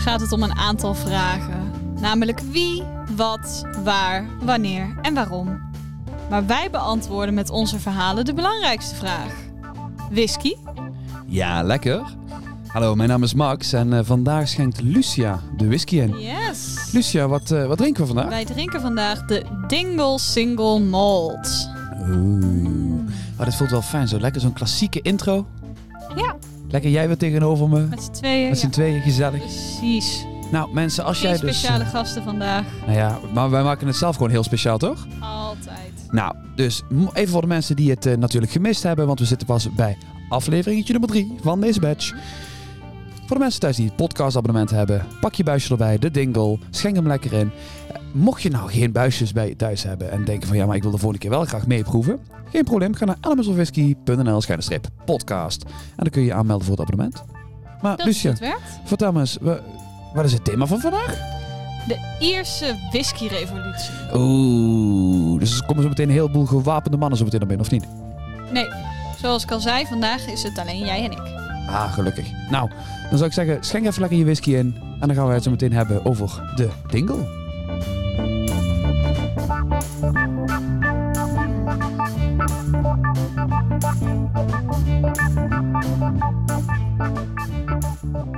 gaat het om een aantal vragen. Namelijk wie, wat, waar, wanneer en waarom. Maar wij beantwoorden met onze verhalen de belangrijkste vraag. Whisky? Ja, lekker. Hallo, mijn naam is Max en eh, vandaag schenkt Lucia de whisky in. Yes. Lucia, wat, eh, wat drinken we vandaag? Wij drinken vandaag de Dingle Single Malt. Oeh. Oh, dit voelt wel fijn, zo lekker zo'n klassieke intro. Lekker jij weer tegenover me. Met z'n tweeën. Met z'n ja. tweeën, gezellig. Precies. Nou, mensen, als Geen jij dus... speciale gasten vandaag. Nou ja, maar wij maken het zelf gewoon heel speciaal, toch? Altijd. Nou, dus even voor de mensen die het eh, natuurlijk gemist hebben, want we zitten pas bij afleveringetje nummer 3 van deze batch. Voor de mensen thuis die het podcastabonnement hebben, pak je buisje erbij, de dingle, schenk hem lekker in. Eh, Mocht je nou geen buisjes bij je thuis hebben en denken van ja, maar ik wil de volgende keer wel graag meeproeven, geen probleem, ga naar elementsofwhisky.nl schuine podcast. En dan kun je je aanmelden voor het abonnement. Maar Dat Lucia, vertel me eens, wa- wat is het thema van vandaag? De Ierse whisky-revolutie. Oeh, dus er komen zo meteen een heleboel gewapende mannen zo meteen naar binnen, of niet? Nee, zoals ik al zei, vandaag is het alleen jij en ik. Ah, gelukkig. Nou, dan zou ik zeggen, schenk even lekker je whisky in. En dan gaan we het zo meteen hebben over de dingle.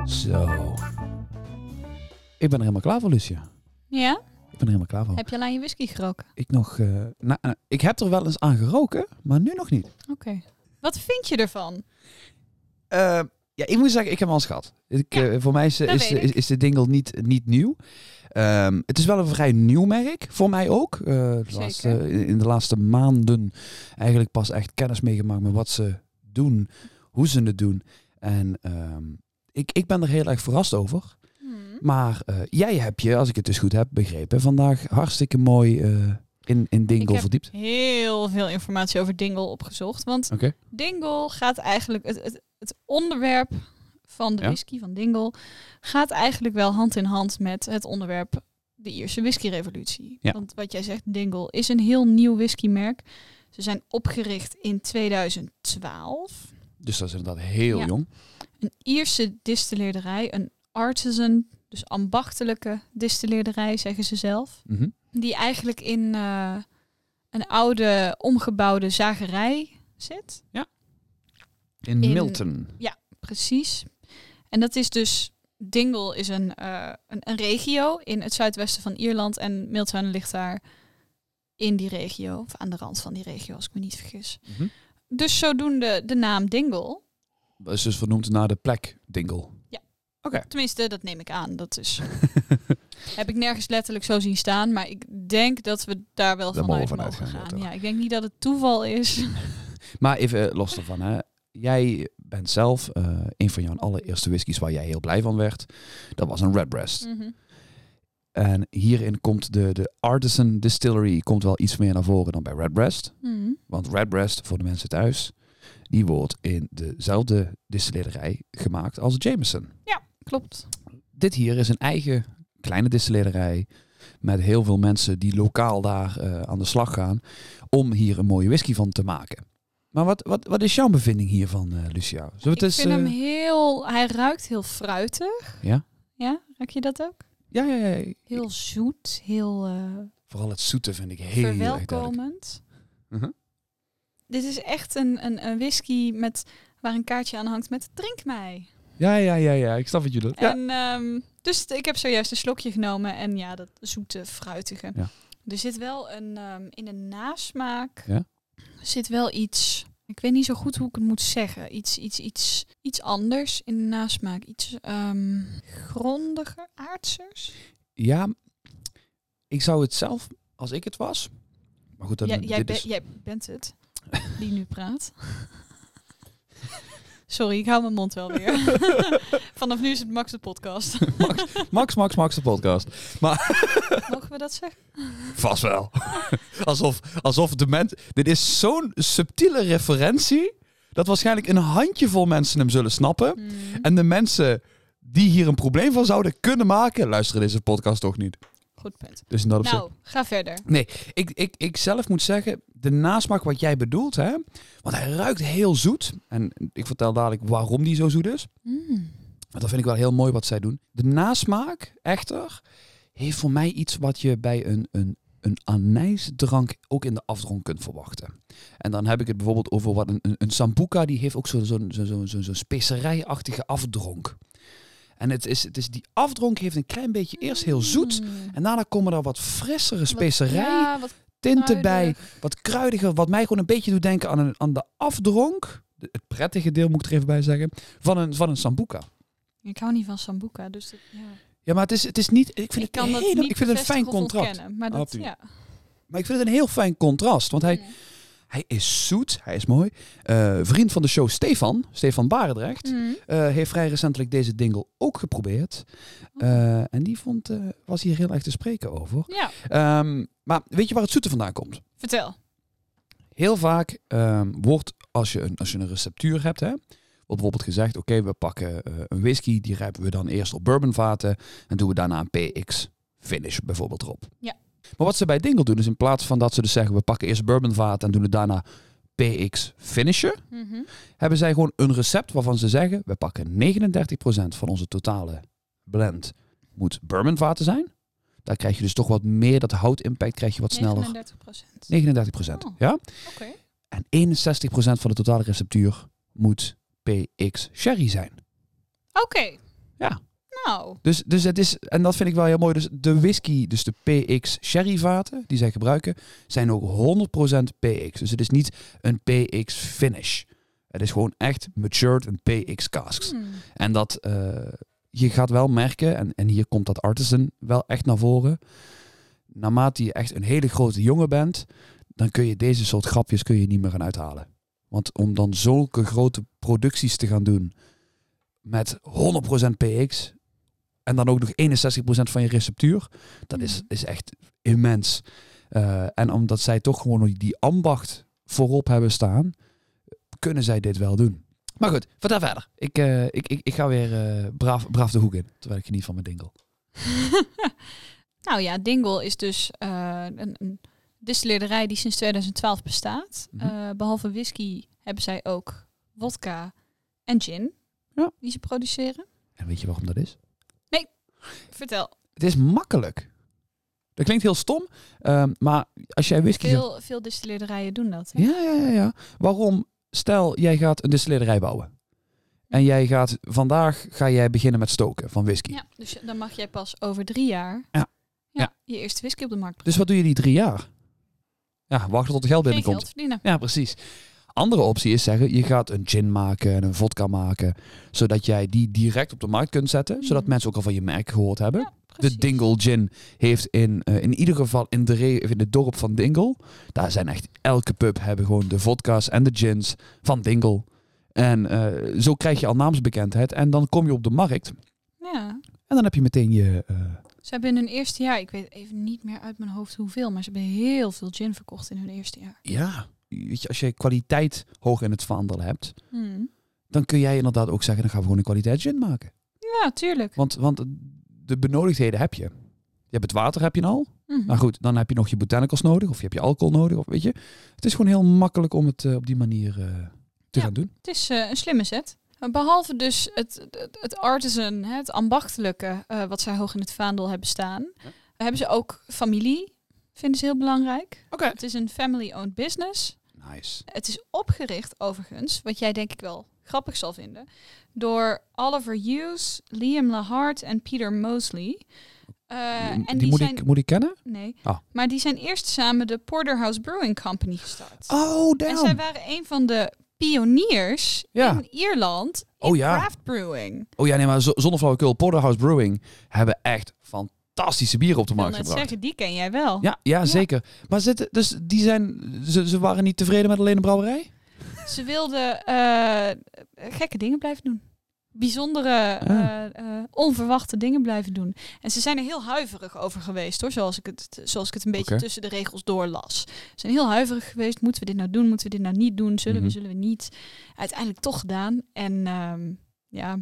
Zo. Ik ben er helemaal klaar voor, Lucia. Ja? Ik ben er helemaal klaar voor. Heb je al aan je whisky geroken? Ik nog... eh, nou, eh, ik heb er wel eens aan geroken, maar nu nog niet. Oké. Wat vind je ervan? Eh, ja, ik moet zeggen, ik heb al eens gehad. Ik, Ja, eh, voor mij is, is, is, de dingle niet, niet nieuw. Ehm, het is wel een vrij nieuw merk, voor mij ook. Eh, de Zeker. laatste, in de laatste maanden eigenlijk pas echt kennis meegemaakt met wat ze doen, hoe ze het doen. En ehm, ik, ik ben er heel erg verrast over. Hmm. Maar jij hebt je, als ik het dus goed heb begrepen, vandaag hartstikke mooi in, in Ik dingle heb verdiept. heel veel informatie over Dingle opgezocht. Want. Dingle gaat eigenlijk... Het, het, het onderwerp van de Ja. whisky, van Dingle... gaat eigenlijk wel hand in hand met het onderwerp... de Ierse whisky-revolutie. Ja. Want wat jij zegt, Dingle is een heel nieuw whiskymerk. Ze zijn opgericht in 2012. Dus dat is inderdaad heel Ja. jong. Een Ierse distilleerderij, een artisan, dus ambachtelijke distilleerderij, zeggen ze zelf. Mhm. Die eigenlijk in eh, een oude, omgebouwde zagerij zit. In, In- Milton. Precies. En dat is dus, Dingle is een, eh, een, een regio in het zuidwesten van Ierland. En Milton ligt daar in die regio, of aan de rand van die regio, als ik me niet vergis. Mhm. Dus zodoende de naam Dingle. Dat is dus vernoemd naar de plek Dingle. Ja. Oké. Tenminste, dat neem ik aan. Dat is, heb ik nergens letterlijk zo zien staan. Maar ik denk dat we daar wel Daar vanuit mogen gaan, ja, Ja, ik denk niet dat het toeval is. Maar even eh, los daarvan, hè. Jij bent zelf eh, een van jouw allereerste whiskies waar jij heel blij van werd. Dat was een Redbreast. Mhm. En hierin komt de, de Artisan Distillery komt wel iets meer naar voren dan bij Redbreast. Mhm. Want Redbreast, voor de mensen thuis, die wordt in dezelfde distilleerderij gemaakt als Jameson. Klopt. Dit hier is een eigen kleine distilleerderij met heel veel mensen die lokaal daar eh, aan de slag gaan om hier een mooie whisky van te maken. Maar wat, wat, wat is jouw bevinding hiervan, eh Lucia? Zullen ik eens, vind hem eh, heel... Hij ruikt heel fruitig. Ja? Ja, ruik je dat ook? Ja, ja, ja. Heel zoet, heel eh, Vooral het zoete vind ik heel verwelkomend. Mhm. Dit is echt een, een, een whisky met, waar een kaartje aan hangt met drink mij. Ja, ja, ja, ja. Ik snap wat je doet. Ja. En ehm, dus ik heb zojuist een slokje genomen en ja, dat zoete, fruitige. Ja. Er zit wel een ehm, in de nasmaak Ja. Zit wel iets. Ik weet niet zo goed hoe ik het moet zeggen. Iets, iets, iets, iets anders in de nasmaak. Iets ehm, grondiger, aardsers. Ja, ik zou het zelf, als ik het was... Maar goed, dan, Jij, jij, dit be- is- jij bent het die nu praat. Sorry, ik hou mijn mond wel weer. Vanaf nu is het Max de podcast. Max, Max, Max de podcast. Mogen we dat zeggen? Vast wel. alsof, alsof de mens... Dit is zo'n subtiele referentie... dat waarschijnlijk een handjevol mensen hem zullen snappen. Hmm. En de mensen die hier een probleem van zouden kunnen maken... luisteren deze podcast toch niet. Goed punt. Dus in dat opzicht- Nou, ga verder. Ik, ik, ik zelf moet zeggen, de nasmaak wat jij bedoelt, hè, want hij ruikt heel zoet. En ik vertel dadelijk waarom die zo zoet is. Mm. Dat vind ik wel heel mooi wat zij doen. De nasmaak, echter, heeft voor mij iets wat je bij een, een, een anijsdrank ook in de afdronk kunt verwachten. En dan heb ik het bijvoorbeeld over wat een, een, een sambuca, die heeft ook zo'n zo, zo, zo, zo, zo specerijachtige afdronk. En het is, het is, die afdronk heeft een klein beetje eerst heel zoet. Mm. En daarna komen er wat frissere specerij Ja, wat tinten bij, wat kruidiger, wat mij gewoon een beetje doet denken aan, een, aan de afdronk, het prettige deel moet ik er even bij zeggen, van een, van een sambuca. Ik hou niet van sambuca, dus dat, ja. Ja, maar het is, het is niet, ik vind ik het, ik vind het een fijn contrast. Maar dat, ja. Maar ik vind het een heel fijn contrast, want hij, Mm. Hij is zoet, hij is mooi. Eh, vriend van de show Stefan, Stefan Barendrecht, Mm. eh, heeft vrij recentelijk deze dingle ook geprobeerd. Oh. Eh, en die vond, was hier heel erg te spreken over. Ja, Ehm, maar weet je waar het zoete vandaan komt? vertel. Heel vaak ehm, wordt, als je, een, als je een receptuur hebt, hè, wordt bijvoorbeeld gezegd, oké, we pakken een whisky, die rijpen we dan eerst op bourbonvaten en doen we daarna een PX finish bijvoorbeeld erop. Ja. Maar wat ze bij Dingle doen, is in plaats van dat ze dus zeggen, we pakken eerst bourbonvaten en doen het daarna PX finishen, Mhm. hebben zij gewoon een recept waarvan ze zeggen, we pakken 39% van onze totale blend moet bourbonvaten zijn. Daar krijg je dus toch wat meer, dat houtimpact krijg je wat sneller. 39 procent. 39%. Oh. Ja? Oké. En 61% van de totale receptuur moet PX sherry zijn. Oké. Ja. Nou, Dus, dus het is, en dat vind ik wel heel mooi. Dus de whisky, dus de PX sherry vaten die zij gebruiken, zijn ook 100% PX. Dus het is niet een PX finish. Het is gewoon echt matured en PX casks. hmm. En dat eh, je gaat wel merken, en, en hier komt dat artisan wel echt naar voren. Naarmate je echt een hele grote jongen bent, dan kun je deze soort grapjes kun je niet meer gaan uithalen. Want om dan zulke grote producties te gaan doen met 100% PX en dan ook nog 61% van je receptuur, dat is, Mhm. is echt immens. Eh, en omdat zij toch gewoon die ambacht voorop hebben staan, kunnen zij dit wel doen. Maar goed, vertel verder. Ik, eh, ik, ik, ik ga weer eh, braaf, braaf de hoek in, terwijl ik geniet van mijn dingle. nou ja, Dingle is dus een, een distilleerderij die sinds 2012 bestaat. Mhm. Eh, behalve whisky hebben zij ook vodka en gin Ja. die ze produceren. En weet je waarom dat is? Vertel. Het is makkelijk. Dat klinkt heel stom, ehm, maar als jij whisky... Veel, veel distilleerderijen doen dat. hè? Ja, ja, ja, ja. Waarom? Stel, jij gaat een distillerij bouwen. En jij gaat vandaag ga jij beginnen met stoken van whisky. Ja, dus dan mag jij pas over drie jaar Ja. Ja. je eerste whisky op de markt Dus wat doe je die drie jaar? Ja, wachten tot er geld Geen binnenkomt. geld verdienen. Ja, precies. Andere optie is zeggen, je gaat een gin maken en een vodka maken, zodat jij die direct op de markt kunt zetten, zodat Mhm. mensen ook al van je merk gehoord hebben. Ja, de. Dingle Gin heeft in, eh, in ieder geval in, de in het dorp van Dingle, daar zijn echt elke pub hebben gewoon de vodka's en de gins van Dingle. En eh, zo krijg je al naamsbekendheid en dan kom je op de markt Ja. en dan heb je meteen je... eh, Ze hebben in hun eerste jaar, ik weet even niet meer uit mijn hoofd hoeveel, maar ze hebben heel veel gin verkocht in hun eerste jaar. ja, weet je, als je kwaliteit hoog in het vaandel hebt, Hmm. dan kun jij inderdaad ook zeggen, dan gaan we gewoon een kwaliteit gin maken. Ja, tuurlijk. Want, want de benodigdheden heb je. Je hebt het water heb je al. Mhm. Nou goed, dan heb je nog je botanicals nodig. Of je hebt je alcohol nodig. Of weet je. Het is gewoon heel makkelijk om het eh, op die manier eh, te Ja. gaan doen. Het is eh, een slimme set. Behalve dus het, het, het artisan, hè, het ambachtelijke, wat zij hoog in het vaandel hebben staan, hebben ze ook familie, vinden ze heel belangrijk. Oké. Het is een family-owned business. Nice. Het is opgericht overigens, wat jij denk ik wel grappig zal vinden, door Oliver Hughes, Liam Lahart en Peter Mosley. Eh, en die, die, moet, zijn, ik, moet ik kennen? nee, Ah. maar die zijn eerst samen de Porterhouse Brewing Company gestart. Oh, en damn. zij waren een van de pioniers Ja. in Ierland in Oh ja. craft brewing. Oh ja, nee, maar zo- zonder flauwekul. Porterhouse Brewing hebben echt fantastische bieren op de markt gebracht. zeggen, die ken jij wel. Ja, ja, zeker. Maar zitten, dus die zijn, ze, ze waren niet tevreden met alleen de brouwerij? Ze wilden eh, gekke dingen blijven doen. Bijzondere, Ah. eh, eh, onverwachte dingen blijven doen. En ze zijn er heel huiverig over geweest, hoor. Zoals ik het, zoals ik het een beetje tussen de regels doorlas. Ze zijn heel huiverig geweest. Moeten we dit nou doen? Moeten we dit nou niet doen? Zullen Mhm. we, zullen we niet? Uiteindelijk toch gedaan. En ehm, ja,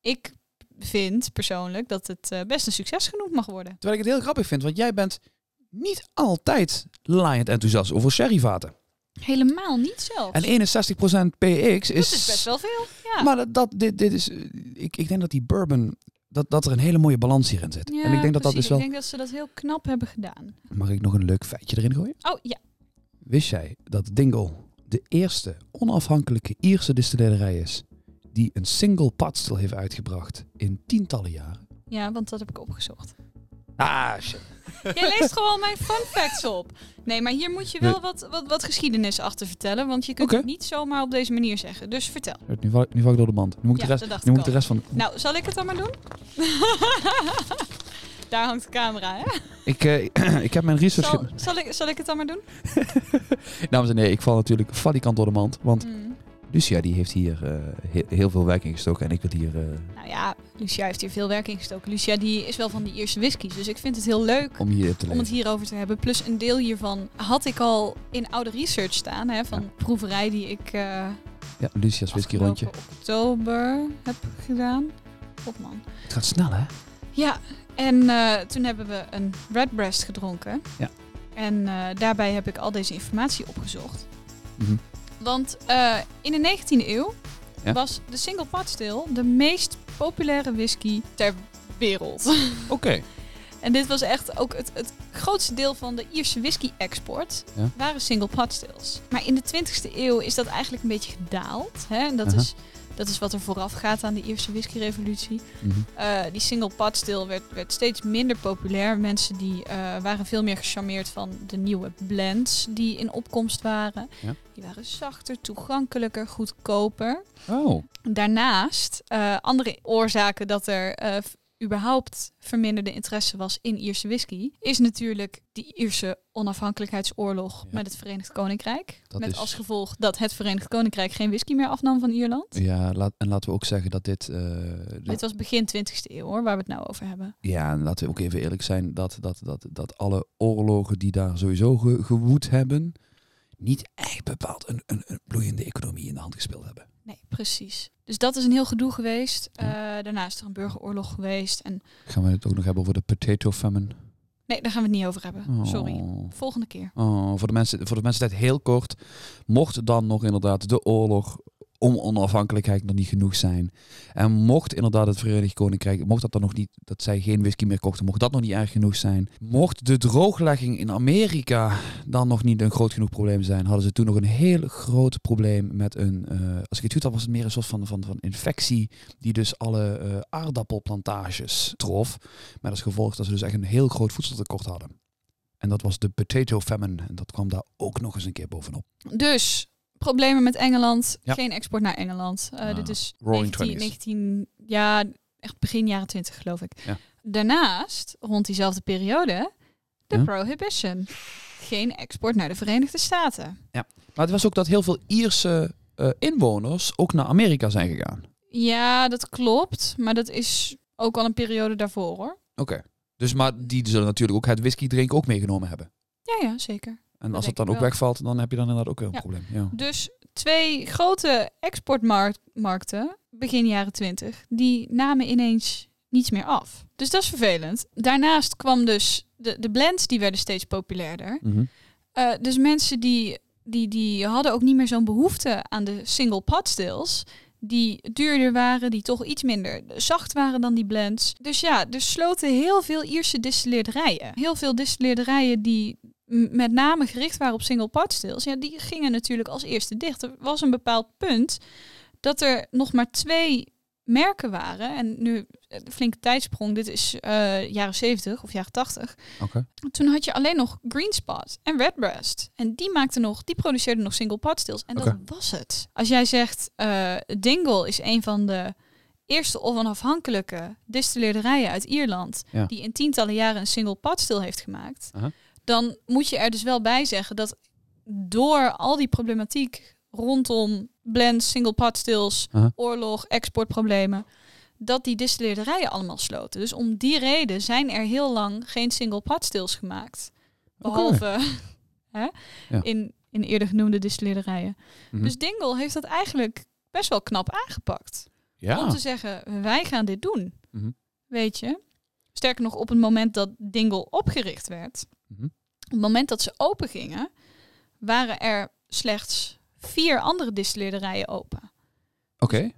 ik vind persoonlijk dat het eh, best een succes genoemd mag worden. Terwijl ik het heel grappig vind, want jij bent niet altijd laaiend enthousiast over sherryvaten. Helemaal niet zelfs. En 61% PX is... dat is best wel veel. Ja. Maar dat, dat dit, dit is... eh, Ik, ik denk dat die bourbon... Dat, dat er een hele mooie balans hierin zit. Ja, en ik denk dat dat precies. dus wel... Ik denk dat ze dat heel knap hebben gedaan. Mag ik nog een leuk feitje erin gooien? Oh ja. Wist jij dat Dingle de eerste onafhankelijke Ierse distillerij is die een single padstil heeft uitgebracht in tientallen jaren? Ja, want dat heb ik opgezocht. Ah, shit. Jij leest gewoon mijn fun facts op. Nee, maar hier moet je wel wat, wat, wat geschiedenis achter vertellen. Want je kunt het niet zomaar op deze manier zeggen. Dus vertel. Nu val, nu val ik door de mand. Nu moet ik Ja, de rest, nu moet ik de rest van... Nou, zal ik het dan maar doen? Daar hangt de camera, hè? Ik, eh, ik heb mijn research... Zal, zal, ik, zal ik het dan maar doen? Dames en heren, ik val natuurlijk valikant door de mand. Want Mm. Lucia die heeft hier eh, he- heel veel werk in gestoken. En ik wil hier... eh, Nou ja, Lucia heeft hier veel werk in gestoken. Lucia die is wel van die Ierse whiskies. Dus ik vind het heel leuk om hier te om het hierover te hebben. Plus een deel hiervan had ik al in oude research staan. Hè, van Ja. proeverij die ik eh Ja, Lucia's whisky rondje. oktober heb gedaan. Op man. Het gaat snel, hè? Ja, en toen hebben we een Redbreast gedronken. Ja. En daarbij heb ik al deze informatie opgezocht. Mhm. Want eh, in de 19e eeuw Ja. was de single pot still de meest populaire whisky ter wereld. Oké. en dit was echt ook het, het grootste deel van de Ierse whisky-export Ja. waren single pot stills. Maar in de 20e eeuw is dat eigenlijk een beetje gedaald. Hè? En dat, is, dat is wat er vooraf gaat aan de Ierse whisky-revolutie. Eh, die single pot still werd, werd steeds minder populair. Mensen die eh, waren veel meer gecharmeerd van de nieuwe blends die in opkomst waren. Ja. Die waren zachter, toegankelijker, goedkoper. Oh. Daarnaast, eh, andere oorzaken dat er überhaupt verminderde interesse was in Ierse whisky, is natuurlijk die Ierse onafhankelijkheidsoorlog Ja. met het Verenigd Koninkrijk. Dat met is- als gevolg dat het Verenigd Koninkrijk geen whisky meer afnam van Ierland. Ja, laat, en laten we ook zeggen dat dit... eh, Dit was begin 20e eeuw hoor, waar we het nou over hebben. Ja, en laten we ook even eerlijk zijn dat, dat, dat, dat alle oorlogen die daar sowieso ge- gewoed hebben, niet echt bepaald een, een, een bloeiende economie in de hand gespeeld hebben. Nee, precies. Dus dat is een heel gedoe geweest. Eh, daarna is er een burgeroorlog geweest. En Gaan we het ook nog hebben over de potato famine? nee, daar gaan we het niet over hebben. Oh. Sorry. Volgende keer. Oh, voor de mensen, voor de mensen tijd heel kort. Mocht dan nog inderdaad de oorlog om onafhankelijkheid nog niet genoeg zijn. En mocht inderdaad het Verenigd Koninkrijk, mocht dat dan nog niet, dat zij geen whisky meer kochten, mocht dat nog niet erg genoeg zijn. Mocht de drooglegging in Amerika dan nog niet een groot genoeg probleem zijn, hadden ze toen nog een heel groot probleem met een, eh, als ik het goed had, was het meer een soort van, van, van infectie die dus alle eh, aardappelplantages trof. Met als gevolg dat ze dus echt een heel groot voedseltekort hadden. En dat was de potato famine. En dat kwam daar ook nog eens een keer bovenop. Dus problemen met Engeland. Ja. Geen export naar Engeland. Eh, Ah, dit is roaring 19, 19, ja, echt begin jaren 20 geloof ik. Ja. Daarnaast, rond diezelfde periode, de Ja. prohibition. Geen export naar de Verenigde Staten. Maar het was ook dat heel veel Ierse eh, inwoners ook naar Amerika zijn gegaan. Ja, dat klopt. Maar dat is ook al een periode daarvoor hoor. Oké. Dus maar die zullen natuurlijk ook het whisky drinken ook meegenomen hebben. Ja, ja, zeker. En als dat dan ik ook wel. wegvalt, dan heb je dan inderdaad ook een Ja. probleem. Ja. Dus twee grote exportmarkten, begin jaren 20, die namen ineens niets meer af. Dus dat is vervelend. Daarnaast kwam dus de, de blends, die werden steeds populairder. Mhm. Eh, dus mensen die, die, die hadden ook niet meer zo'n behoefte aan de single pot stills. Die duurder waren, die toch iets minder zacht waren dan die blends. Dus ja, er sloten heel veel Ierse distilleerderijen. Heel veel distilleerderijen die met name gericht waren op single pot stills. Ja, die gingen natuurlijk als eerste dicht. Er was een bepaald punt dat er nog maar twee merken waren. En nu, eh, flinke tijdsprong, dit is eh, jaren 70 of jaren 80. Oké. Toen had je alleen nog Green Spot en Redbreast. En die maakten nog, die produceerden nog single pot stills. En dat was het. Als jij zegt, eh Dingle is een van de eerste onafhankelijke distilleerderijen uit Ierland, Ja. die in tientallen jaren een single pot still heeft gemaakt. Dan moet je er dus wel bij zeggen dat door al die problematiek rondom blends, single pot stills, Aha. oorlog, exportproblemen, dat die distilleerderijen allemaal sloten. Dus om die reden zijn er heel lang geen single pot stills gemaakt. Behalve hè, Ja. in, in eerder genoemde distilleerderijen. Mhm. Dus Dingle heeft dat eigenlijk best wel knap aangepakt. Om ja. te zeggen, wij gaan dit doen. Mhm. Weet je? Sterker nog, op het moment dat Dingle opgericht werd, Mhm. op het moment dat ze open gingen, waren er slechts vier andere distilleerderijen open. Oké.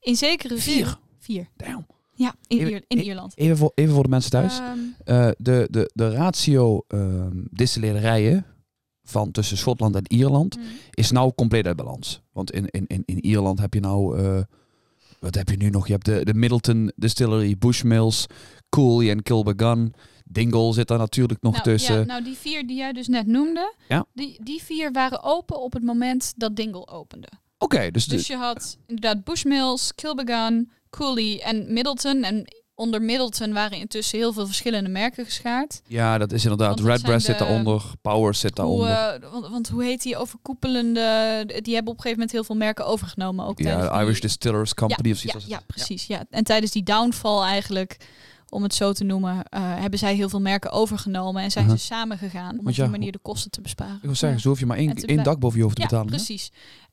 In zekere zin. Vier? Vier. Damn. Ja, in, Even- Ier- in e- Ierland. Even voor, even voor de mensen thuis. Ehm, Eh, de, de, de ratio ehm distilleerderijen van tussen Schotland en Ierland mm, is nou compleet uit balans. Want in, in, in, in Ierland heb je nou... eh, wat heb je nu nog? Je hebt de, de Middleton Distillery, Bushmills, Cooley en Kilbegun. Dingle zit daar natuurlijk nog nou, tussen. Ja, nou, die vier die jij dus net noemde, Ja. die, die vier waren open op het moment dat Dingle opende. Oké, dus, de- Dus je had inderdaad Bushmills, Kilbegun, Cooley en Middleton. En onder Middleton waren intussen heel veel verschillende merken geschaard. ja, dat is inderdaad. Redbreast zit de- daaronder, Powers zit daaronder. eh, want, want hoe heet die overkoepelende... Die hebben op een gegeven moment heel veel merken overgenomen. Ook ja, die- Irish Distillers Company of zoiets. ja, ja, precies. Ja. En tijdens die downfall eigenlijk, om het zo te noemen, eh, hebben zij heel veel merken overgenomen en zijn ze samen gegaan om op ja, die manier de kosten te besparen. Ik wil zeggen, zo hoef je maar één, één dak boven je hoofd te Ja, betalen. hè? precies.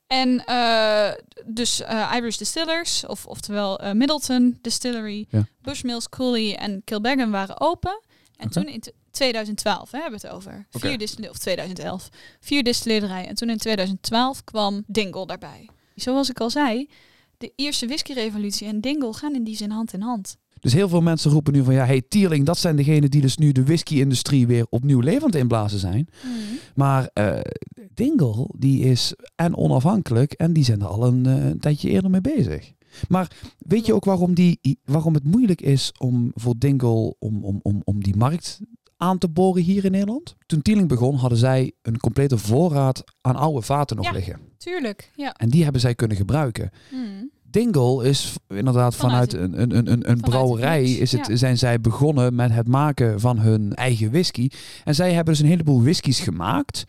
En eh, dus eh, Irish Distillers, of, oftewel Middleton Distillery, Ja. Bushmills, Cooley en Kilbeggan waren open. En toen in t- 2012 hè, hebben we het over. Vier distille- of 2011. Vier distilleerderijen. En toen in 2012 kwam Dingle daarbij. Zoals ik al zei, de Ierse whiskyrevolutie en Dingle gaan in die zin hand in hand. Dus heel veel mensen roepen nu van ja, hey Tierling, dat zijn degenen die dus nu de whisky-industrie weer opnieuw levend inblazen zijn. Maar eh Dingle, die is en onafhankelijk en die zijn er al een, eh, een tijdje eerder mee bezig. Maar weet je ook waarom, die, waarom het moeilijk is om voor Dingle om, om, om, om die markt aan te boren hier in Nederland? Toen Tierling begon, hadden zij een complete voorraad aan oude vaten nog Ja. liggen. Tuurlijk, ja. En die hebben zij kunnen gebruiken. Hmm. Dingle is inderdaad vanuit, Vanuit een, een, een, een, brouwerij is het, ja. zijn zij begonnen met het maken van hun eigen whisky. En zij hebben dus een heleboel whiskies gemaakt.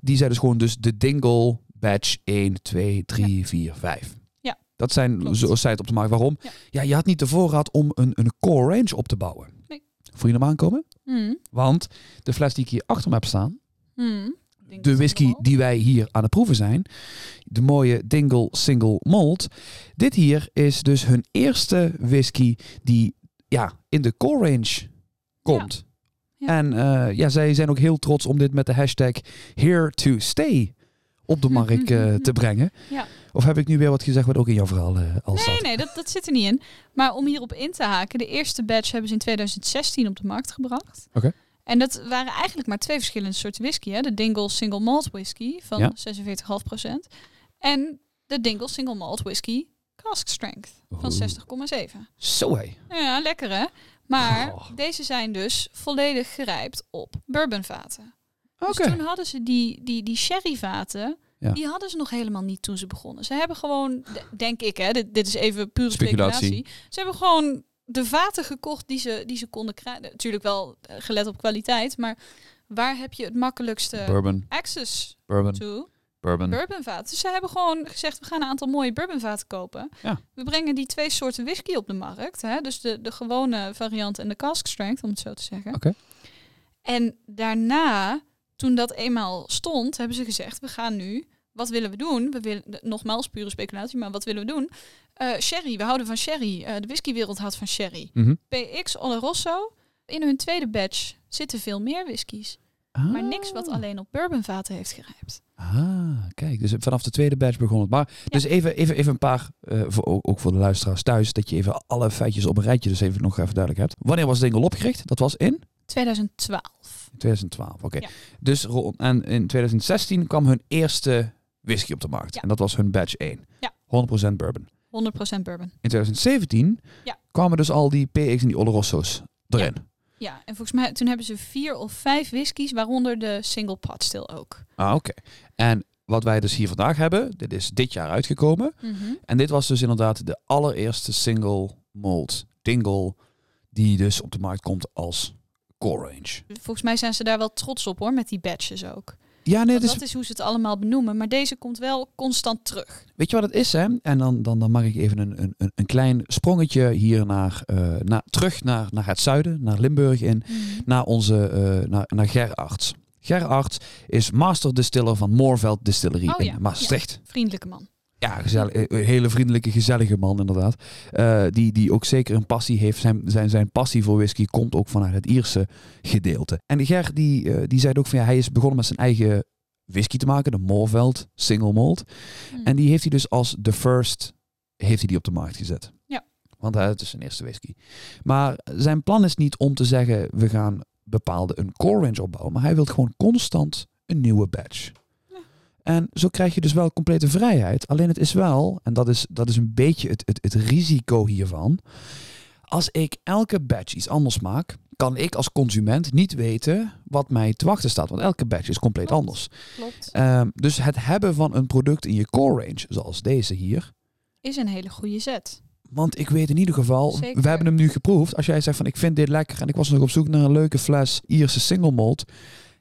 Die zij dus gewoon dus de Dingle batch 1, 2, 3, 4, 5. Ja, Dat zijn klopt. zoals zij het op de markt. Waarom? Ja. Ja. je had niet de voorraad om een, een core range op te bouwen. Nee. Voel je hem aankomen? Hmm. Want de fles die ik hier achter me heb staan, Hmm. De whisky die wij hier aan het proeven zijn. De mooie Dingle Single Malt. Dit hier is dus hun eerste whisky die ja, in de core range komt. Ja. En eh, ja, zij zijn ook heel trots om dit met de hashtag Here to Stay op de markt eh, te brengen. Ja. Of heb ik nu weer wat gezegd wat ook in jouw verhaal eh, al Nee, zat? nee, dat, dat zit er niet in. Maar om hierop in te haken, de eerste batch hebben ze in 2016 op de markt gebracht. Oké. En dat waren eigenlijk maar twee verschillende soorten whisky. Hè? De Dingle Single Malt Whisky van Ja. 46,5%. En de Dingle Single Malt Whisky Cask Strength van Oeh. 60,7%. Zo hé. Ja, lekker hè? Maar Oh. deze zijn dus volledig gerijpt op bourbonvaten. Oké. Dus toen hadden ze die, die, die sherryvaten, Ja. die hadden ze nog helemaal niet toen ze begonnen. Ze hebben gewoon, denk ik hè, dit, dit is even pure Speculatie. speculatie. Ze hebben gewoon de vaten gekocht die ze, die ze konden krijgen. Natuurlijk wel eh, gelet op kwaliteit, maar waar heb je het makkelijkste Bourbon, access bourbon, to? bourbon. Bourbonvaten. Dus ze hebben gewoon gezegd, we gaan een aantal mooie bourbonvaten kopen. Ja. We brengen die twee soorten whisky op de markt. Hè? Dus de, de gewone variant en de cask strength, om het zo te zeggen. En daarna, toen dat eenmaal stond, hebben ze gezegd, we gaan nu, wat willen we doen? We willen, nogmaals, pure speculatie, maar wat willen we doen? Eh, sherry, we houden van sherry. Eh, de whiskywereld houdt van sherry. Mhm. PX Oloroso, in hun tweede batch zitten veel meer whiskies. Maar niks wat Ah. alleen op bourbonvaten heeft gerijpt. Ah, kijk, dus vanaf de tweede batch begon het. Maar dus even, even, even een paar, eh, voor, ook, voor de luisteraars thuis, dat je even alle feitjes op een rijtje dus even nog even duidelijk hebt. Wanneer was Dingle opgericht? Dat was in 2012. 2012, oké. Ja. Dus en in 2016 kwam hun eerste whisky op de markt. Ja. En dat was hun batch 1. Ja. 100% bourbon. 100% bourbon. In 2017 Ja. kwamen dus al die PX en die Oloroso's erin. Ja, en volgens mij toen hebben ze vier of vijf whiskies, waaronder de single pot still ook. Ah, oké. En wat wij dus hier vandaag hebben, dit is dit jaar uitgekomen. Mhm. En dit was dus inderdaad de allereerste single malt dingle die dus op de markt komt als core range. Volgens mij zijn ze daar wel trots op hoor, met die badges ook. Ja, nee, dus, dat is hoe ze het allemaal benoemen. Maar deze komt wel constant terug. weet je wat het is, hè? En dan, dan, dan mag ik even een, een, een klein sprongetje hier naar, eh, naar, terug naar, naar het zuiden, naar Limburg in, naar onze, eh, naar, naar Ger Arts. Ger Arts is master distiller van Moorveld Distillery Oh ja, in Maastricht. Vriendelijke man. Ja, gezellig, eh, een hele vriendelijke, gezellige man inderdaad. Eh, die, die ook zeker een passie heeft. Zijn, zijn, zijn passie voor whisky komt ook vanuit het Ierse gedeelte. En Ger die, eh, die zei ook van ja, hij is begonnen met zijn eigen whisky te maken, de Moorveld Single Malt. Hm. En die heeft hij dus als de first heeft hij die op de markt gezet. Ja. Want hè, het is zijn eerste whisky. Maar zijn plan is niet om te zeggen we gaan bepaalde een core range opbouwen, maar hij wil gewoon constant een nieuwe batch. En zo krijg je dus wel complete vrijheid. Alleen het is wel, en dat is, dat is een beetje het, het, het risico hiervan. Als ik elke batch iets anders maak, kan ik als consument niet weten wat mij te wachten staat. Want elke batch is compleet Klopt. anders. Klopt. Ehm, dus het hebben van een product in je core range, zoals deze hier. Is een hele goede zet. Want ik weet in ieder geval, Zeker. we hebben hem nu geproefd. Als jij zegt van ik vind dit lekker en ik was nog op zoek naar een leuke fles Ierse single malt.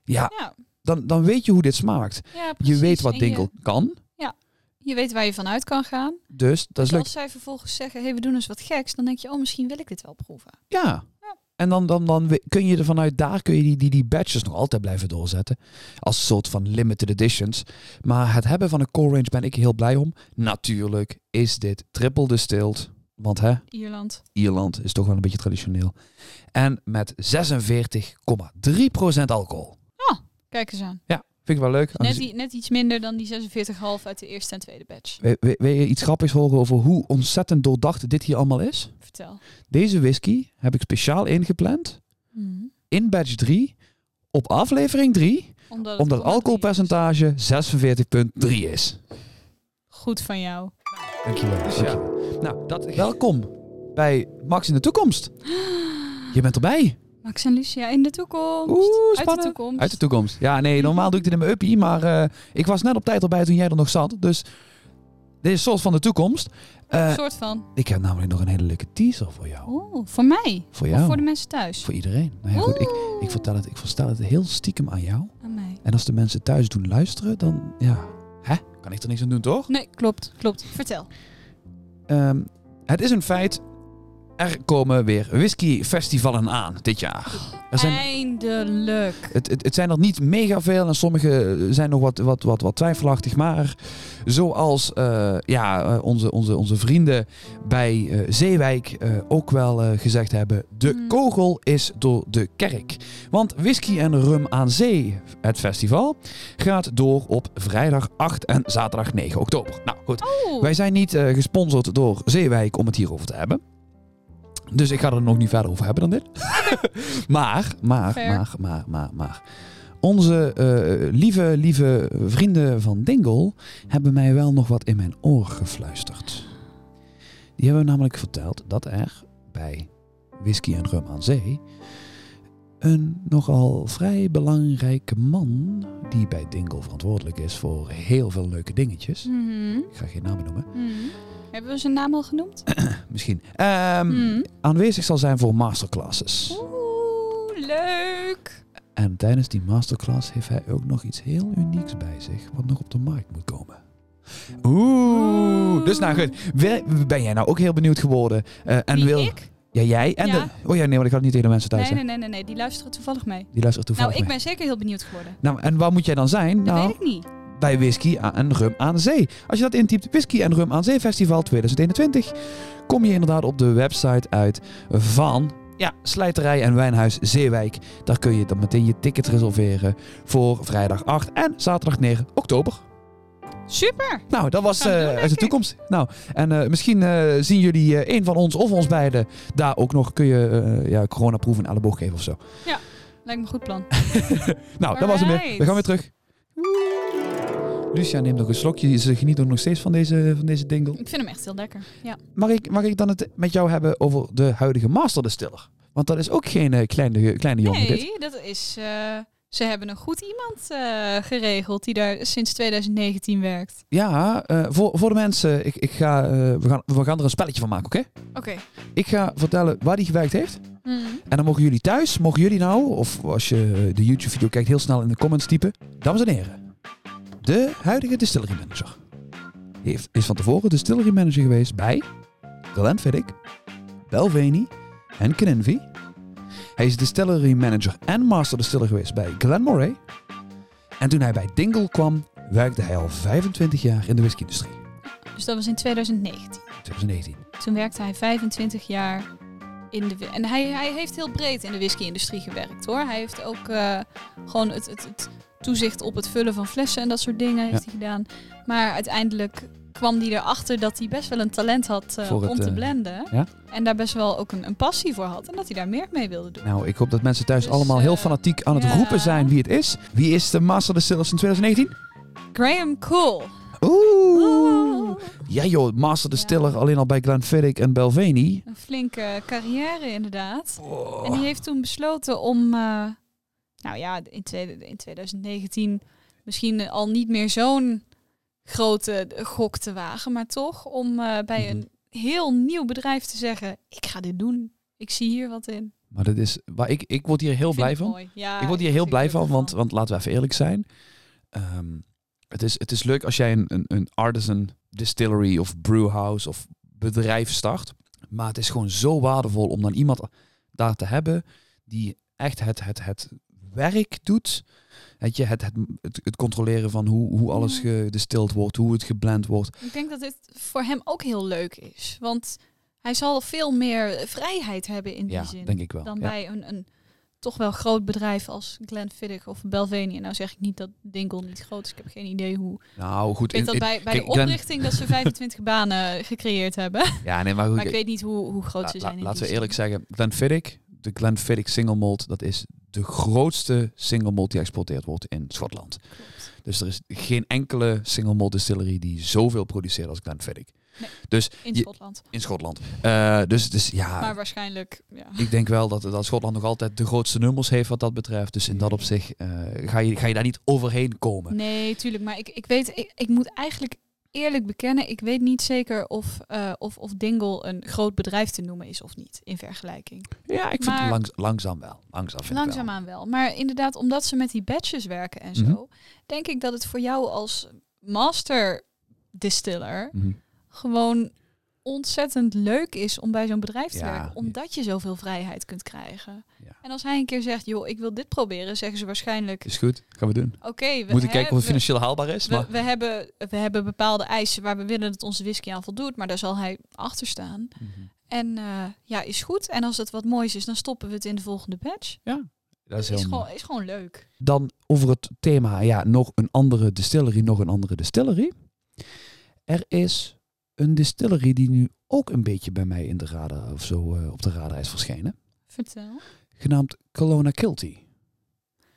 Ja, Ja, dan, dan weet je hoe dit smaakt. ja Je weet wat Dinkel kan. Je, je weet waar je vanuit kan gaan. Dus dat is leuk. als zij vervolgens zeggen, hey, we doen eens wat geks, dan denk je, oh, misschien wil ik dit wel proeven. Ja. Ja. En dan, dan, dan kun je er vanuit daar kun je die, die, die batches nog altijd blijven doorzetten. Als soort van limited editions. Maar het hebben van een core range ben ik heel blij om. Natuurlijk is dit triple distilled. Want hè, Ierland. Ierland is toch wel een beetje traditioneel. En met 46,3% alcohol. Kijk eens aan. Vind ik wel leuk. Net, iets minder dan die 46,5 uit de eerste en tweede batch. Wil, wil- wil je iets grappigs horen over hoe ontzettend doordacht dit hier allemaal is? Vertel. Deze whisky heb ik speciaal ingepland Mhm. in batch 3 op aflevering 3, Omdat, het omdat alcoholpercentage 46,3 is. Goed van jou. Dankjewel. Dus ja. Nou, dat, welkom bij Max in de toekomst. Je bent erbij. Max en Lucia in de toekomst. Oeh, Uit de toekomst. Uit de toekomst. Ja, nee, normaal doe ik dit in mijn uppie, maar eh, ik was net op tijd erbij toen jij er nog zat. Dus dit is een soort van de toekomst. Eh, Een soort van. ik heb namelijk nog een hele leuke teaser voor jou. Oeh, voor mij. Voor Of jou. voor de mensen thuis. Voor iedereen. Nou ja, goed, ik, ik, vertel het, ik vertel het heel stiekem aan jou. Aan mij. En als de mensen thuis doen luisteren, dan ja, hè? kan ik er niks aan doen, toch? Nee, klopt. Klopt. Vertel. Ehm, het is een feit. Er komen weer whiskyfestivalen aan dit jaar. Er zijn, Eindelijk. het, het, het zijn er niet mega veel en sommige zijn nog wat, wat, wat, wat twijfelachtig. Maar zoals eh, ja, eh, onze, onze, onze vrienden bij eh, Zeewijk ook wel gezegd hebben: de Mm. kogel is door de kerk. Want Whisky en Rum aan Zee, het festival, gaat door op vrijdag 8 en zaterdag 9 oktober. Nou goed, Oeh. wij zijn niet gesponsord door Zeewijk om het hierover te hebben. Dus ik ga er nog niet verder over hebben dan dit. maar, maar, Fair. maar, maar, maar, maar. Onze eh, lieve, lieve vrienden van Dingle hebben mij wel nog wat in mijn oor gefluisterd. Die hebben namelijk verteld dat er bij Whisky en Rum aan Zee een nogal vrij belangrijke man, die bij Dingle verantwoordelijk is voor heel veel leuke dingetjes. Mhm. Ik ga geen namen noemen. Mhm. Hebben we zijn naam al genoemd? Misschien. Ehm, Mhm. Aanwezig zal zijn voor masterclasses. Oeh, leuk. En tijdens die masterclass heeft hij ook nog iets heel unieks bij zich, wat nog op de markt moet komen. Oeh, Oeh. dus nou goed. Ben jij nou ook heel benieuwd geworden? Eh, en Wie, wil... ik? Ja, jij en Ja. de... Oh ja, nee, want ik had niet tegen de mensen thuis. Nee, nee, nee, nee, nee. Die luisteren toevallig mee. Die luisteren toevallig nou, ik mee. ben zeker heel benieuwd geworden. Nou, en waar moet jij dan zijn? Dat nou, weet ik niet. bij Whisky en Rum aan Zee. Als je dat intypt, Whisky en Rum aan Zee Festival 2021, kom je inderdaad op de website uit van ja, Slijterij en Wijnhuis Zeewijk. Daar kun je dan meteen je ticket reserveren voor vrijdag 8 en zaterdag 9 oktober. Super. Nou, dat was eh, doen, uit de toekomst. Nou, en eh, misschien eh, zien jullie een van ons of ons beiden daar ook nog. Kun je ja, coronaproef in alle boog geven of zo. Lijkt me een goed plan. Nou, dat was hem weer. We gaan weer terug. Lucia neemt nog een slokje. Ze geniet ook nog steeds van deze, van deze dingle. Ik vind hem echt heel lekker. Ja. Mag ik, mag ik dan het met jou hebben over de huidige Master Distiller? Want dat is ook geen kleine, kleine jongen dit. Nee, dat is... ze hebben een goed iemand eh, geregeld die daar sinds 2019 werkt. Ja, eh, voor, voor de mensen. Ik, ik ga, eh, we, gaan, we gaan er een spelletje van maken, oké? Oké. Ik ga vertellen waar die gewerkt heeft. Mhm. En dan mogen jullie thuis, mogen jullie nou, of als je de YouTube-video kijkt, heel snel in de comments typen. Dames en heren, de huidige distillery manager heeft, is van tevoren distillery manager geweest bij Glenfiddich, Belveni en Kninvy. Hij is distillery manager en master distiller geweest bij Glenmoray. En toen hij bij Dingle kwam, werkte hij al 25 jaar in de whisky-industrie. Dus dat was in 2019. 2019. Toen werkte hij 25 jaar in de... En hij, hij heeft heel breed in de whisky-industrie gewerkt, hoor. Hij heeft ook eh, gewoon het, het, het toezicht op het vullen van flessen en dat soort dingen heeft hij gedaan. Maar uiteindelijk kwam hij erachter dat hij best wel een talent had eh, het, om te eh, blenden. ja? En daar best wel ook een, een passie voor had. En dat hij daar meer mee wilde doen. Nou, ik hoop dat mensen thuis Dus, allemaal heel eh, fanatiek aan het ja. roepen zijn wie het is. Wie is de Master Distillers in 2019? Graham Cool. Oeh. Ja joh, Master Distiller alleen al bij Glenfiddich en Belveni. Een flinke carrière inderdaad. Oh. En die heeft toen besloten om, nou ja, in, in 2019 misschien al niet meer zo'n grote gok te wagen, maar toch om eh, bij Mhm. een heel nieuw bedrijf te zeggen, ik ga dit doen. Ik zie hier wat in. Maar dat is, waar ik, ik word hier heel Ik blij van. Ja, ik word hier heel blij van, want, want laten we even eerlijk zijn. Ehm, het, is, het is leuk als jij een, een, een artisan distillery of brewhouse of bedrijf start. Maar het is gewoon zo waardevol om dan iemand daar te hebben die echt het, het, het werk doet. Het, het, het, het controleren van hoe, hoe alles Ja. gedistild wordt, hoe het geblend wordt. Ik denk dat dit voor hem ook heel leuk is. Want hij zal veel meer vrijheid hebben in die Ja, zin. denk ik wel. dan Ja. bij een, een toch wel groot bedrijf als Glenfiddich of Belveni. En nou zeg ik niet dat Dingle niet groot is. Ik heb geen idee hoe. Nou goed, Ik weet dat in- bij, bij kijk, de oprichting dat ze 25 banen gecreëerd hebben. ja, nee, maar goed, Maar ik weet niet hoe, hoe groot La- ze zijn. laten we eerlijk zeggen, Glenfiddich, de Glenfiddich single malt, dat is de grootste single malt die geëxporteerd wordt in Schotland. Klopt. Dus er is geen enkele single malt distillery die zoveel produceert als Glenfiddich. Nee. Dus In je- Schotland. in Schotland. Eh, dus, dus ja, Maar waarschijnlijk, ja. ik denk wel dat, dat Schotland nog altijd de grootste nummers heeft wat dat betreft. Dus in dat opzicht eh, ga, je, ga je daar niet overheen komen. Nee, tuurlijk. Maar ik, ik weet, ik, ik moet eigenlijk eerlijk bekennen, ik weet niet zeker of, eh, of, of Dingle een groot bedrijf te noemen is of niet, in vergelijking. Ja, ik vind Maar- het langs, langzaam wel. Langzaam vind ik wel. Langzaamaan wel. Maar inderdaad, omdat ze met die badges werken en zo, Mhm. denk ik dat het voor jou als master distiller Mhm. gewoon ontzettend leuk is om bij zo'n bedrijf te Ja. werken, omdat je zoveel vrijheid kunt krijgen. Ja. En als hij een keer zegt, joh, ik wil dit proberen, zeggen ze waarschijnlijk, Is goed, gaan we doen. oké, we, Moeten kijken of het financieel haalbaar is. we, Maar we, hebben, we hebben bepaalde eisen waar we willen dat onze whisky aan voldoet, maar daar zal hij achter staan. Mhm. En eh, ja, is goed. En als het wat moois is, dan stoppen we het in de volgende batch. dat is Is, heel mooi. gewoon, is gewoon leuk. Dan over het thema, ja, nog een andere distillery, nog een andere distillery. Er is een distillery die nu ook een beetje bij mij in de radar of zo eh, op de radar is verschenen. Vertel. Genaamd Kelowna Kilty.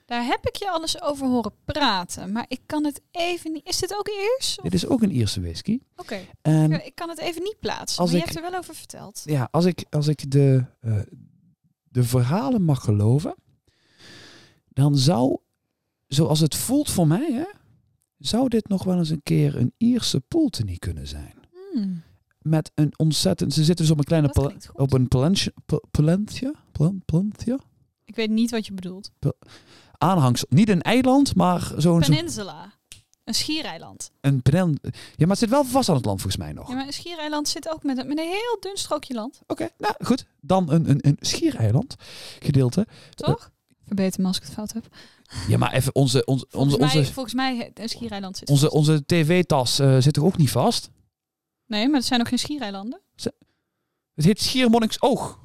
Daar heb ik je alles over horen praten, maar ik kan het even niet. Is dit ook Iers? Dit is ook een Ierse whisky. Oké, En ik, ik kan het even niet plaatsen. Als maar ik- je hebt er wel over verteld. ja, als ik, als ik de, eh, de verhalen mag geloven, dan zou, zoals het voelt voor mij, hè, zou dit nog wel eens een keer een Ierse poultney kunnen zijn. Hmm, Met een ontzettend, ze zitten dus op een kleine pal- op een palantje, Ik weet niet wat je bedoelt. aanhangsel. Niet een eiland, maar zo'n zo Peninsula. Een schiereiland. een penen. Ja, maar het zit wel vast aan het land volgens mij nog. Ja, maar een schiereiland zit ook met een, met een heel dun strookje land. Oké, nou goed. Dan een, een, een schiereiland gedeelte. Toch? Verbeter me als ik het fout heb. Ja, maar even onze, onze, Volgens, onze, mij, onze, volgens mij, een schiereiland zit onze, vast. onze tv-tas eh, zit toch ook niet vast? Nee, maar het zijn ook geen schiereilanden. Het heet Schiermonniksoog.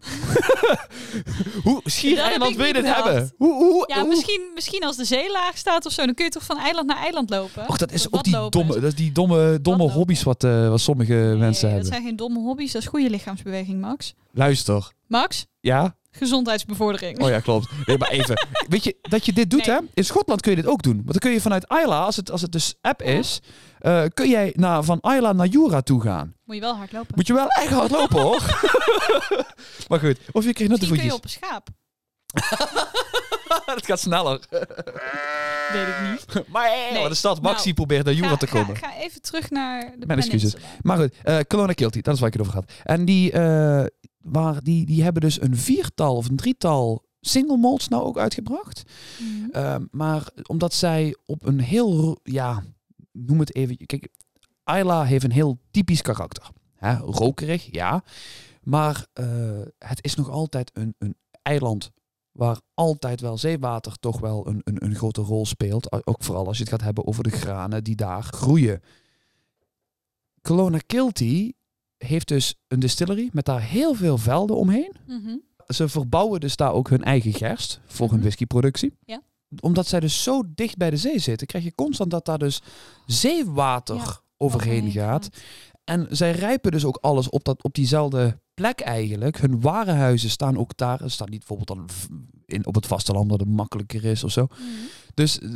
Hoe schiereiland wil je dit bedacht. hebben? Hoe, hoe, Ja, hoe- misschien, misschien als de zee laag staat of zo, dan kun je toch van eiland naar eiland lopen. Och, dat is Of ook die domme, dat is die domme, domme hobby's wat, eh, wat sommige Nee, mensen dat hebben. zijn geen domme hobby's, dat is goede lichaamsbeweging, Max. Luister. Max, Ja? Gezondheidsbevordering. Oh ja, klopt. Nee, maar even. Weet je, dat je dit doet, Nee. hè? In Schotland kun je dit ook doen. Want dan kun je vanuit Isla, als het, als het dus app is, eh, kun jij naar, van Isla naar Jura toe gaan. Moet je wel hard lopen. Moet je wel echt hard lopen, hoor. maar goed. Of je krijgt Misschien kun je op een schaap. Het gaat sneller. Weet ik niet. maar hey, Nee. de stad Nou, Maxi probeert naar Jura te komen. ga even terug naar de Mijn excuses. Maar goed, eh Kelowna Kilty, dat is waar ik het over had. En die, eh, waar, die, die hebben dus een viertal of een drietal single malts nou ook uitgebracht. Mhm. Ehm, maar omdat zij op een heel, ja, noem het even. Kijk, Isla heeft een heel typisch karakter. Hè, rokerig, ja. Maar eh, het is nog altijd een, een eiland waar altijd wel zeewater toch wel een, een, een grote rol speelt. Ook vooral als je het gaat hebben over de granen die daar groeien. Kelowna Kilty heeft dus een distillery met daar heel veel velden omheen Mhm. ze verbouwen dus daar ook hun eigen gerst voor hun Mhm. whiskyproductie. Ja. omdat zij dus zo dicht bij de zee zitten, krijg je constant dat daar dus zeewater Ja, overheen gaat. En zij rijpen dus ook alles op, dat, op diezelfde plek eigenlijk. Hun warenhuizen staan ook daar. Staan niet bijvoorbeeld dan in, op het vasteland dat het makkelijker is of zo. Mhm. Dus eh,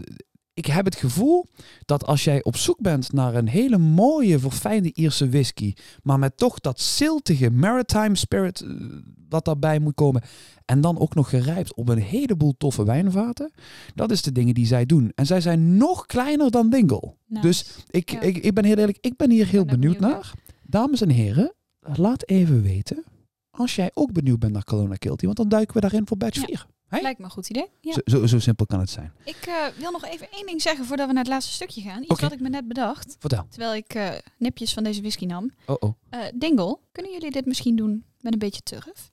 ik heb het gevoel dat als jij op zoek bent naar een hele mooie, verfijnde Ierse whisky, maar met toch dat ziltige maritime spirit eh, dat daarbij moet komen, en dan ook nog gerijpt op een heleboel toffe wijnvaten, dat is de dingen die zij doen. En zij zijn nog kleiner dan Dingle. Nice. Dus ik, Ja. ik, ik ben heel eerlijk, ik ben hier heel ben benieuwd benieuwd naar. Dames en heren, laat even weten als jij ook benieuwd bent naar Kelowna Kilty, want dan duiken we daarin voor batch Ja. 4. Hey? Lijkt me een goed idee. Ja. Zo, zo, zo simpel kan het zijn. Ik eh, wil nog even één ding zeggen voordat we naar het laatste stukje gaan. Iets wat ik me net bedacht, Vertel. terwijl ik eh, nipjes van deze whisky nam. Oh oh. Dingle, kunnen jullie dit misschien doen met een beetje turf?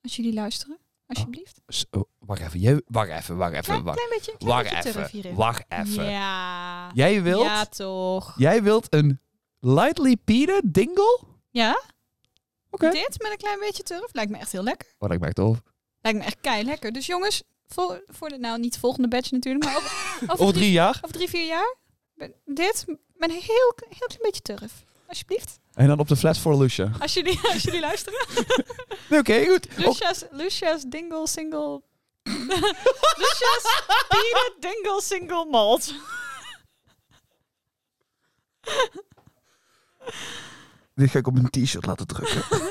Als jullie luisteren, alsjeblieft. S- oh, wacht even, jij, wacht even, wacht even, Klein, wacht, klein beetje, klein wacht beetje turf even, hierin. wacht even. Ja. Jij wilt, Ja, toch. jij wilt een lightly peated dingle? Ja? Oké. Dit met een klein beetje turf lijkt me echt heel lekker. Wat ik merk tof. Lijkt me echt kei lekker. Dus jongens, voor, voor de, nou niet de volgende batch natuurlijk, maar over, over, Over drie, drie jaar. over drie, vier jaar. Dit met een heel, heel klein beetje turf. Alsjeblieft. En dan op de fles voor Lucia. Als jullie, als jullie luisteren. Nee, Oké, goed. Lucia's, Lucia's Dingle Single... Lucia's Peanut Dingle Single Malt. Dit ga ik op een t-shirt laten drukken.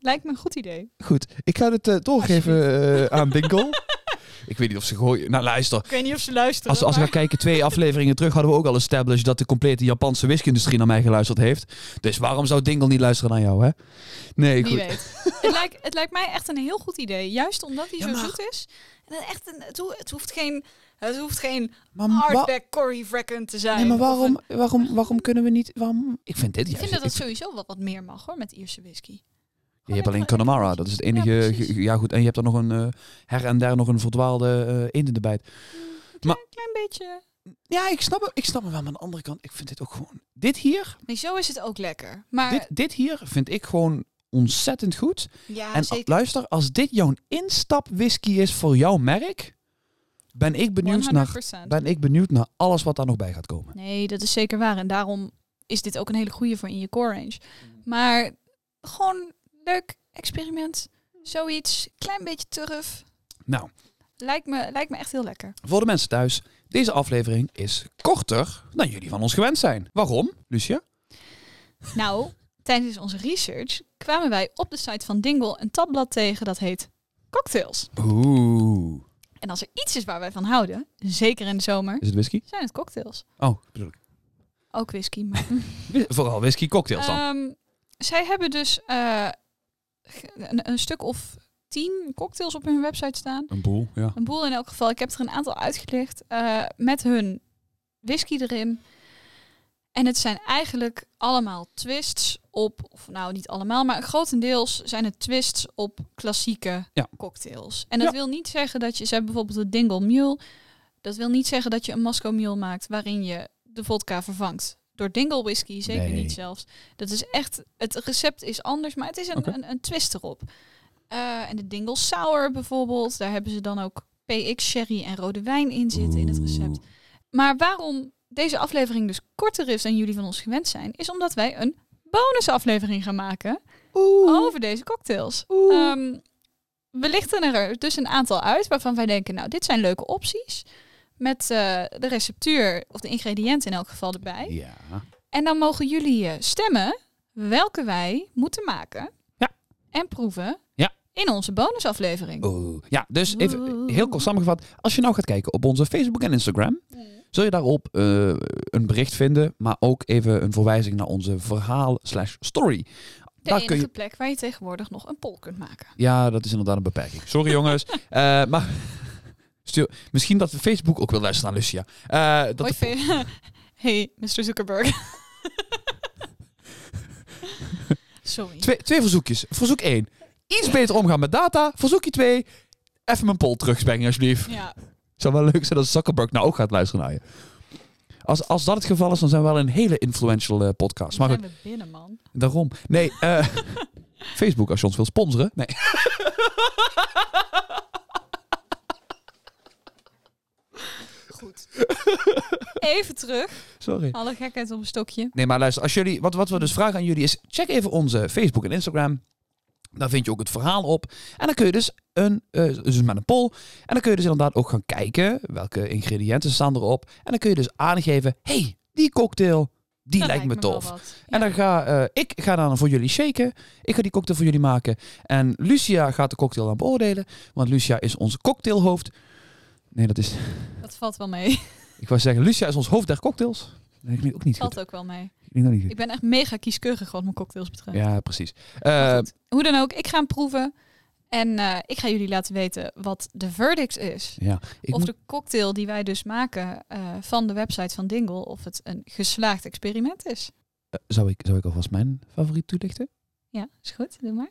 Lijkt me een goed idee. Goed, ik ga het eh, doorgeven eh, aan Dingle. ik weet niet of ze gooien. Nou, luister. Ik weet niet of ze luisteren. Als, als we maar- gaan kijken, twee afleveringen terug hadden we ook al established dat de complete Japanse whisky-industrie naar mij geluisterd heeft. Dus waarom zou Dingle niet luisteren naar jou, hè? Nee, Wie goed. weet. het, lijkt, het lijkt mij echt een heel goed idee. Juist omdat hij Ja, zo maar- zoet is. En echt een, het, ho- het hoeft geen, het hoeft geen hardback Cory Vrecken te zijn. nee, maar waarom, een- waarom, waarom kunnen we niet... Waarom, ik vind dit ik juist... vind dat het ik- sowieso wel wat meer mag hoor, met Ierse whisky. je hebt alleen Connemara, dat is het enige... Ja, goed, en je hebt er nog een eh, her en der nog een verdwaalde eh eend in de bijt. Een Maar- klein, klein beetje. Ja, ik snap, het, ik snap het wel, maar aan de andere kant, ik vind dit ook gewoon... Dit hier, Nee, zo is het ook lekker. Maar dit, dit hier vind ik gewoon ontzettend goed. ja, en zeker. luister, als dit jouw instap whisky is voor jouw merk, ben ik benieuwd naar 100%. ben ik benieuwd naar alles wat daar nog bij gaat komen. Nee, dat is zeker waar. En daarom is dit ook een hele goede voor in je core range. Mm. Maar gewoon leuk experiment. Zoiets, klein beetje turf. Nou, Lijkt me, lijkt me echt heel lekker. voor de mensen thuis, deze aflevering is korter dan jullie van ons gewend zijn. Waarom, Lucia? Nou, tijdens onze research kwamen wij op de site van Dingle een tabblad tegen dat heet Cocktails. Oeh. En als er iets is waar wij van houden, zeker in de zomer, Is het whisky? zijn het cocktails. Oh, bedoel ik. Ook whisky. Maar Vooral whisky cocktails dan. Ehm, zij hebben dus eh, ge- een, een stuk of tien cocktails op hun website staan. een boel, ja. Een boel in elk geval. Ik heb er een aantal uitgelicht. eh, met hun whisky erin. En het zijn eigenlijk allemaal twists op, of nou niet allemaal, maar grotendeels zijn het twists op klassieke Ja. cocktails. En dat Ja. wil niet zeggen dat je, ze hebben bijvoorbeeld de Dingle Mule. Dat wil niet zeggen dat je een Moscow Mule maakt waarin je de vodka vervangt door Dingle whisky. Zeker Nee. niet zelfs. Dat is echt, het recept is anders, maar het is een, een, een twist erop. Eh, en de Dingle Sour bijvoorbeeld, daar hebben ze dan ook PX sherry en rode wijn in zitten in het recept. Maar waarom deze aflevering dus korter is dan jullie van ons gewend zijn, is omdat wij een bonusaflevering gaan maken over deze cocktails. Oeh. Ehm, we lichten er dus een aantal uit waarvan wij denken, nou, dit zijn leuke opties. Met eh, de receptuur of de ingrediënten in elk geval erbij. Ja. En dan mogen jullie eh, stemmen welke wij moeten maken Ja. en proeven Ja. in onze bonusaflevering. Oeh. Ja, dus even heel kort samengevat. Als je nou gaat kijken op onze Facebook en Instagram, zul je daarop eh, een bericht vinden, maar ook even een verwijzing naar onze verhaal slash story. De Daar enige kun je, plek waar je tegenwoordig nog een poll kunt maken. ja, dat is inderdaad een beperking. Sorry jongens. Eh, maar stuur, misschien dat Facebook ook wil luisteren naar Lucia. Eh, dat Hoi, de- hey, Mr. Zuckerberg. Sorry. twee, twee verzoekjes. Verzoek 1. Iets beter omgaan met data. Verzoekje 2. Even mijn poll terugspengen alsjeblieft. Ja, zou wel leuk zijn als Zuckerberg nou ook gaat luisteren naar je. Als, als dat het geval is, dan zijn we wel een hele influential eh, podcast. Maar zijn we binnen, man. daarom. Nee, eh, Facebook als je ons wil sponsoren. Nee. goed. Even terug. Sorry. Alle gekheid op een stokje. Nee, maar luister, als jullie, wat, wat we dus vragen aan jullie is, check even onze Facebook en Instagram. Daar vind je ook het verhaal op. En dan kun je dus, een, eh, dus met een poll. En dan kun je dus inderdaad ook gaan kijken welke ingrediënten staan erop. En dan kun je dus aangeven, hey, die cocktail, die Dat lijkt me tof. En dan ga eh, ik ga dan voor jullie shaken. Ik ga die cocktail voor jullie maken. En Lucia gaat de cocktail dan beoordelen. Want Lucia is onze cocktailhoofd. Nee, dat is... Dat valt wel mee. Ik wou zeggen, Lucia is ons hoofd der cocktails. Klinkt ook niet goed. Valt ook wel mee. Ook niet goed. Ik ben echt mega kieskeurig wat mijn cocktails betreft. Ja, precies. Eh, goed, hoe dan ook, ik ga hem proeven. En eh, ik ga jullie laten weten wat de verdict is. ja, ik of moet- de cocktail die wij dus maken eh, van de website van Dingle, of het een geslaagd experiment is. zou, ik, zou ik alvast mijn favoriet toelichten? Ja, is goed, doe maar.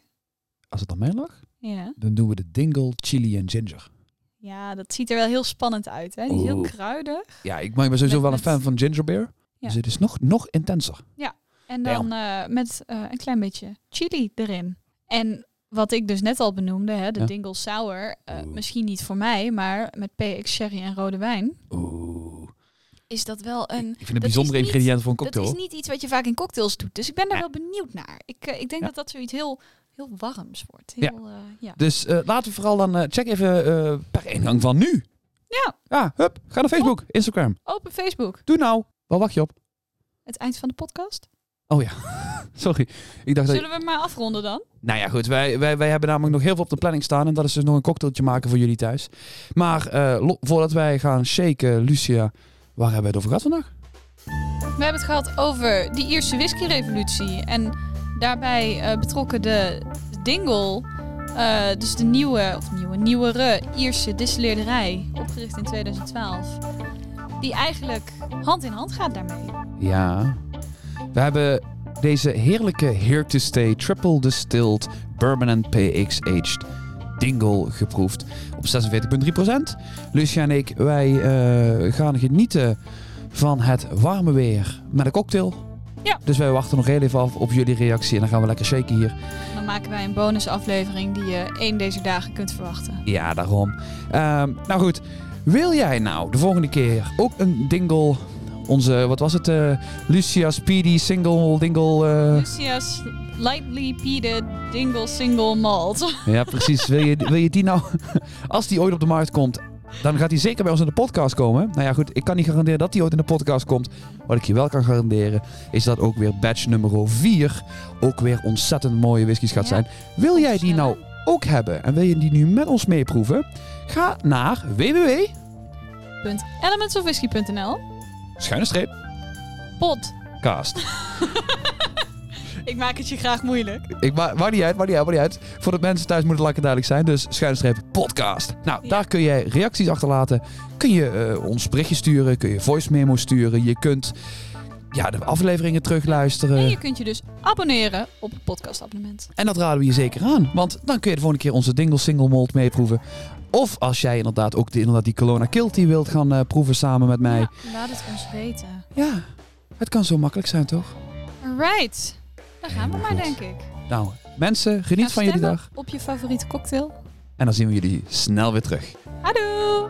Als het aan mij lag, Ja. dan doen we de Dingle Chili en Ginger. Ja, dat ziet er wel heel spannend uit. Hè? Die is heel Oeh. kruidig. Ja, ik, maar ik ben sowieso Met- wel een met- fan van ginger beer. Ja. Dus het is nog, nog intenser. En dan eh, met eh, een klein beetje chili erin. En wat ik dus net al benoemde, hè, de Ja. Dingle Sour. eh, Oeh. misschien niet voor mij, maar met PX Sherry en rode wijn. Oeh. Is dat wel een... Ik vind het dat bijzondere niet- ingrediënt voor een Dat cocktail. is niet iets wat je vaak in cocktails doet. Dus ik ben daar wel benieuwd naar. Ik, eh, ik denk Ja. dat dat zoiets heel, heel warms wordt. Heel, ja. ja. Dus eh, laten we vooral dan... eh, check even eh, per ingang van nu. Ja, Ja, hup. Ga naar Facebook, Instagram. open Facebook. Doe nou. Waar wacht je op? Het eind van de podcast. Oh ja. Sorry. Ik dacht dat... Zullen we maar afronden dan? Nou ja, goed. Wij, wij, wij hebben namelijk nog heel veel op de planning staan. En dat is dus nog een cocktailtje maken voor jullie thuis. Maar eh, voordat wij gaan shaken, Lucia, waar hebben we het over gehad vandaag? We hebben het gehad over de Ierse whisky-revolutie. En daarbij eh, betrokken de Dingle. eh, dus de nieuwe, of nieuwe, nieuwere Ierse distilleerderij. Opgericht in 2012. Die eigenlijk hand in hand gaat daarmee. Ja. We hebben deze heerlijke Here to Stay Triple Distilled and PX Aged Dingle geproefd op 46,3%. Lucia en ik, wij eh, gaan genieten van het warme weer met een cocktail. Ja. Dus wij wachten nog heel even af op jullie reactie en dan gaan we lekker shaken hier. Dan maken wij een bonusaflevering die je één deze dagen kunt verwachten. Ja, daarom. Ehm, nou goed, wil jij nou de volgende keer ook een dingle, onze, wat was het, eh, Lucia Speedy Single Dingle... eh, Lucia's Lightly Peated Dingle Single Malt. Ja, precies. Wil je, wil je die nou, als die ooit op de markt komt, dan gaat die zeker bij ons in de podcast komen. Nou ja, goed, ik kan niet garanderen dat die ooit in de podcast komt. Wat ik je wel kan garanderen, is dat ook weer batch nummer 4 ook weer ontzettend mooie whiskies gaat zijn. Wil jij die nou ook hebben en wil je die nu met ons meeproeven? Ga naar www, Elementsofwhisky.nl schuine streep, Pod. Ik maak het je graag moeilijk. Ik ma maakt niet uit, maakt niet uit, maakt niet uit. Voor de mensen thuis moet het lekker duidelijk zijn. Dus schuine streep podcast. Nou, Ja. daar kun jij reacties achterlaten. Kun je eh, ons berichtje sturen. Kun je voice memo sturen. Je kunt ja, de afleveringen terugluisteren. En je kunt je dus abonneren op het podcastabonnement. En dat raden we je zeker aan. Want dan kun je de volgende keer onze Dingle Single Malt meeproeven. Of als jij inderdaad ook de, inderdaad die Kelowna Kilty wilt gaan eh, proeven samen met mij. Ja, laat het ons weten. Ja, het kan zo makkelijk zijn toch? Alright. Gaan we maar, denk ik. Nou, mensen, geniet van jullie dag. Op je favoriete cocktail. En dan zien we jullie snel weer terug. Hallo!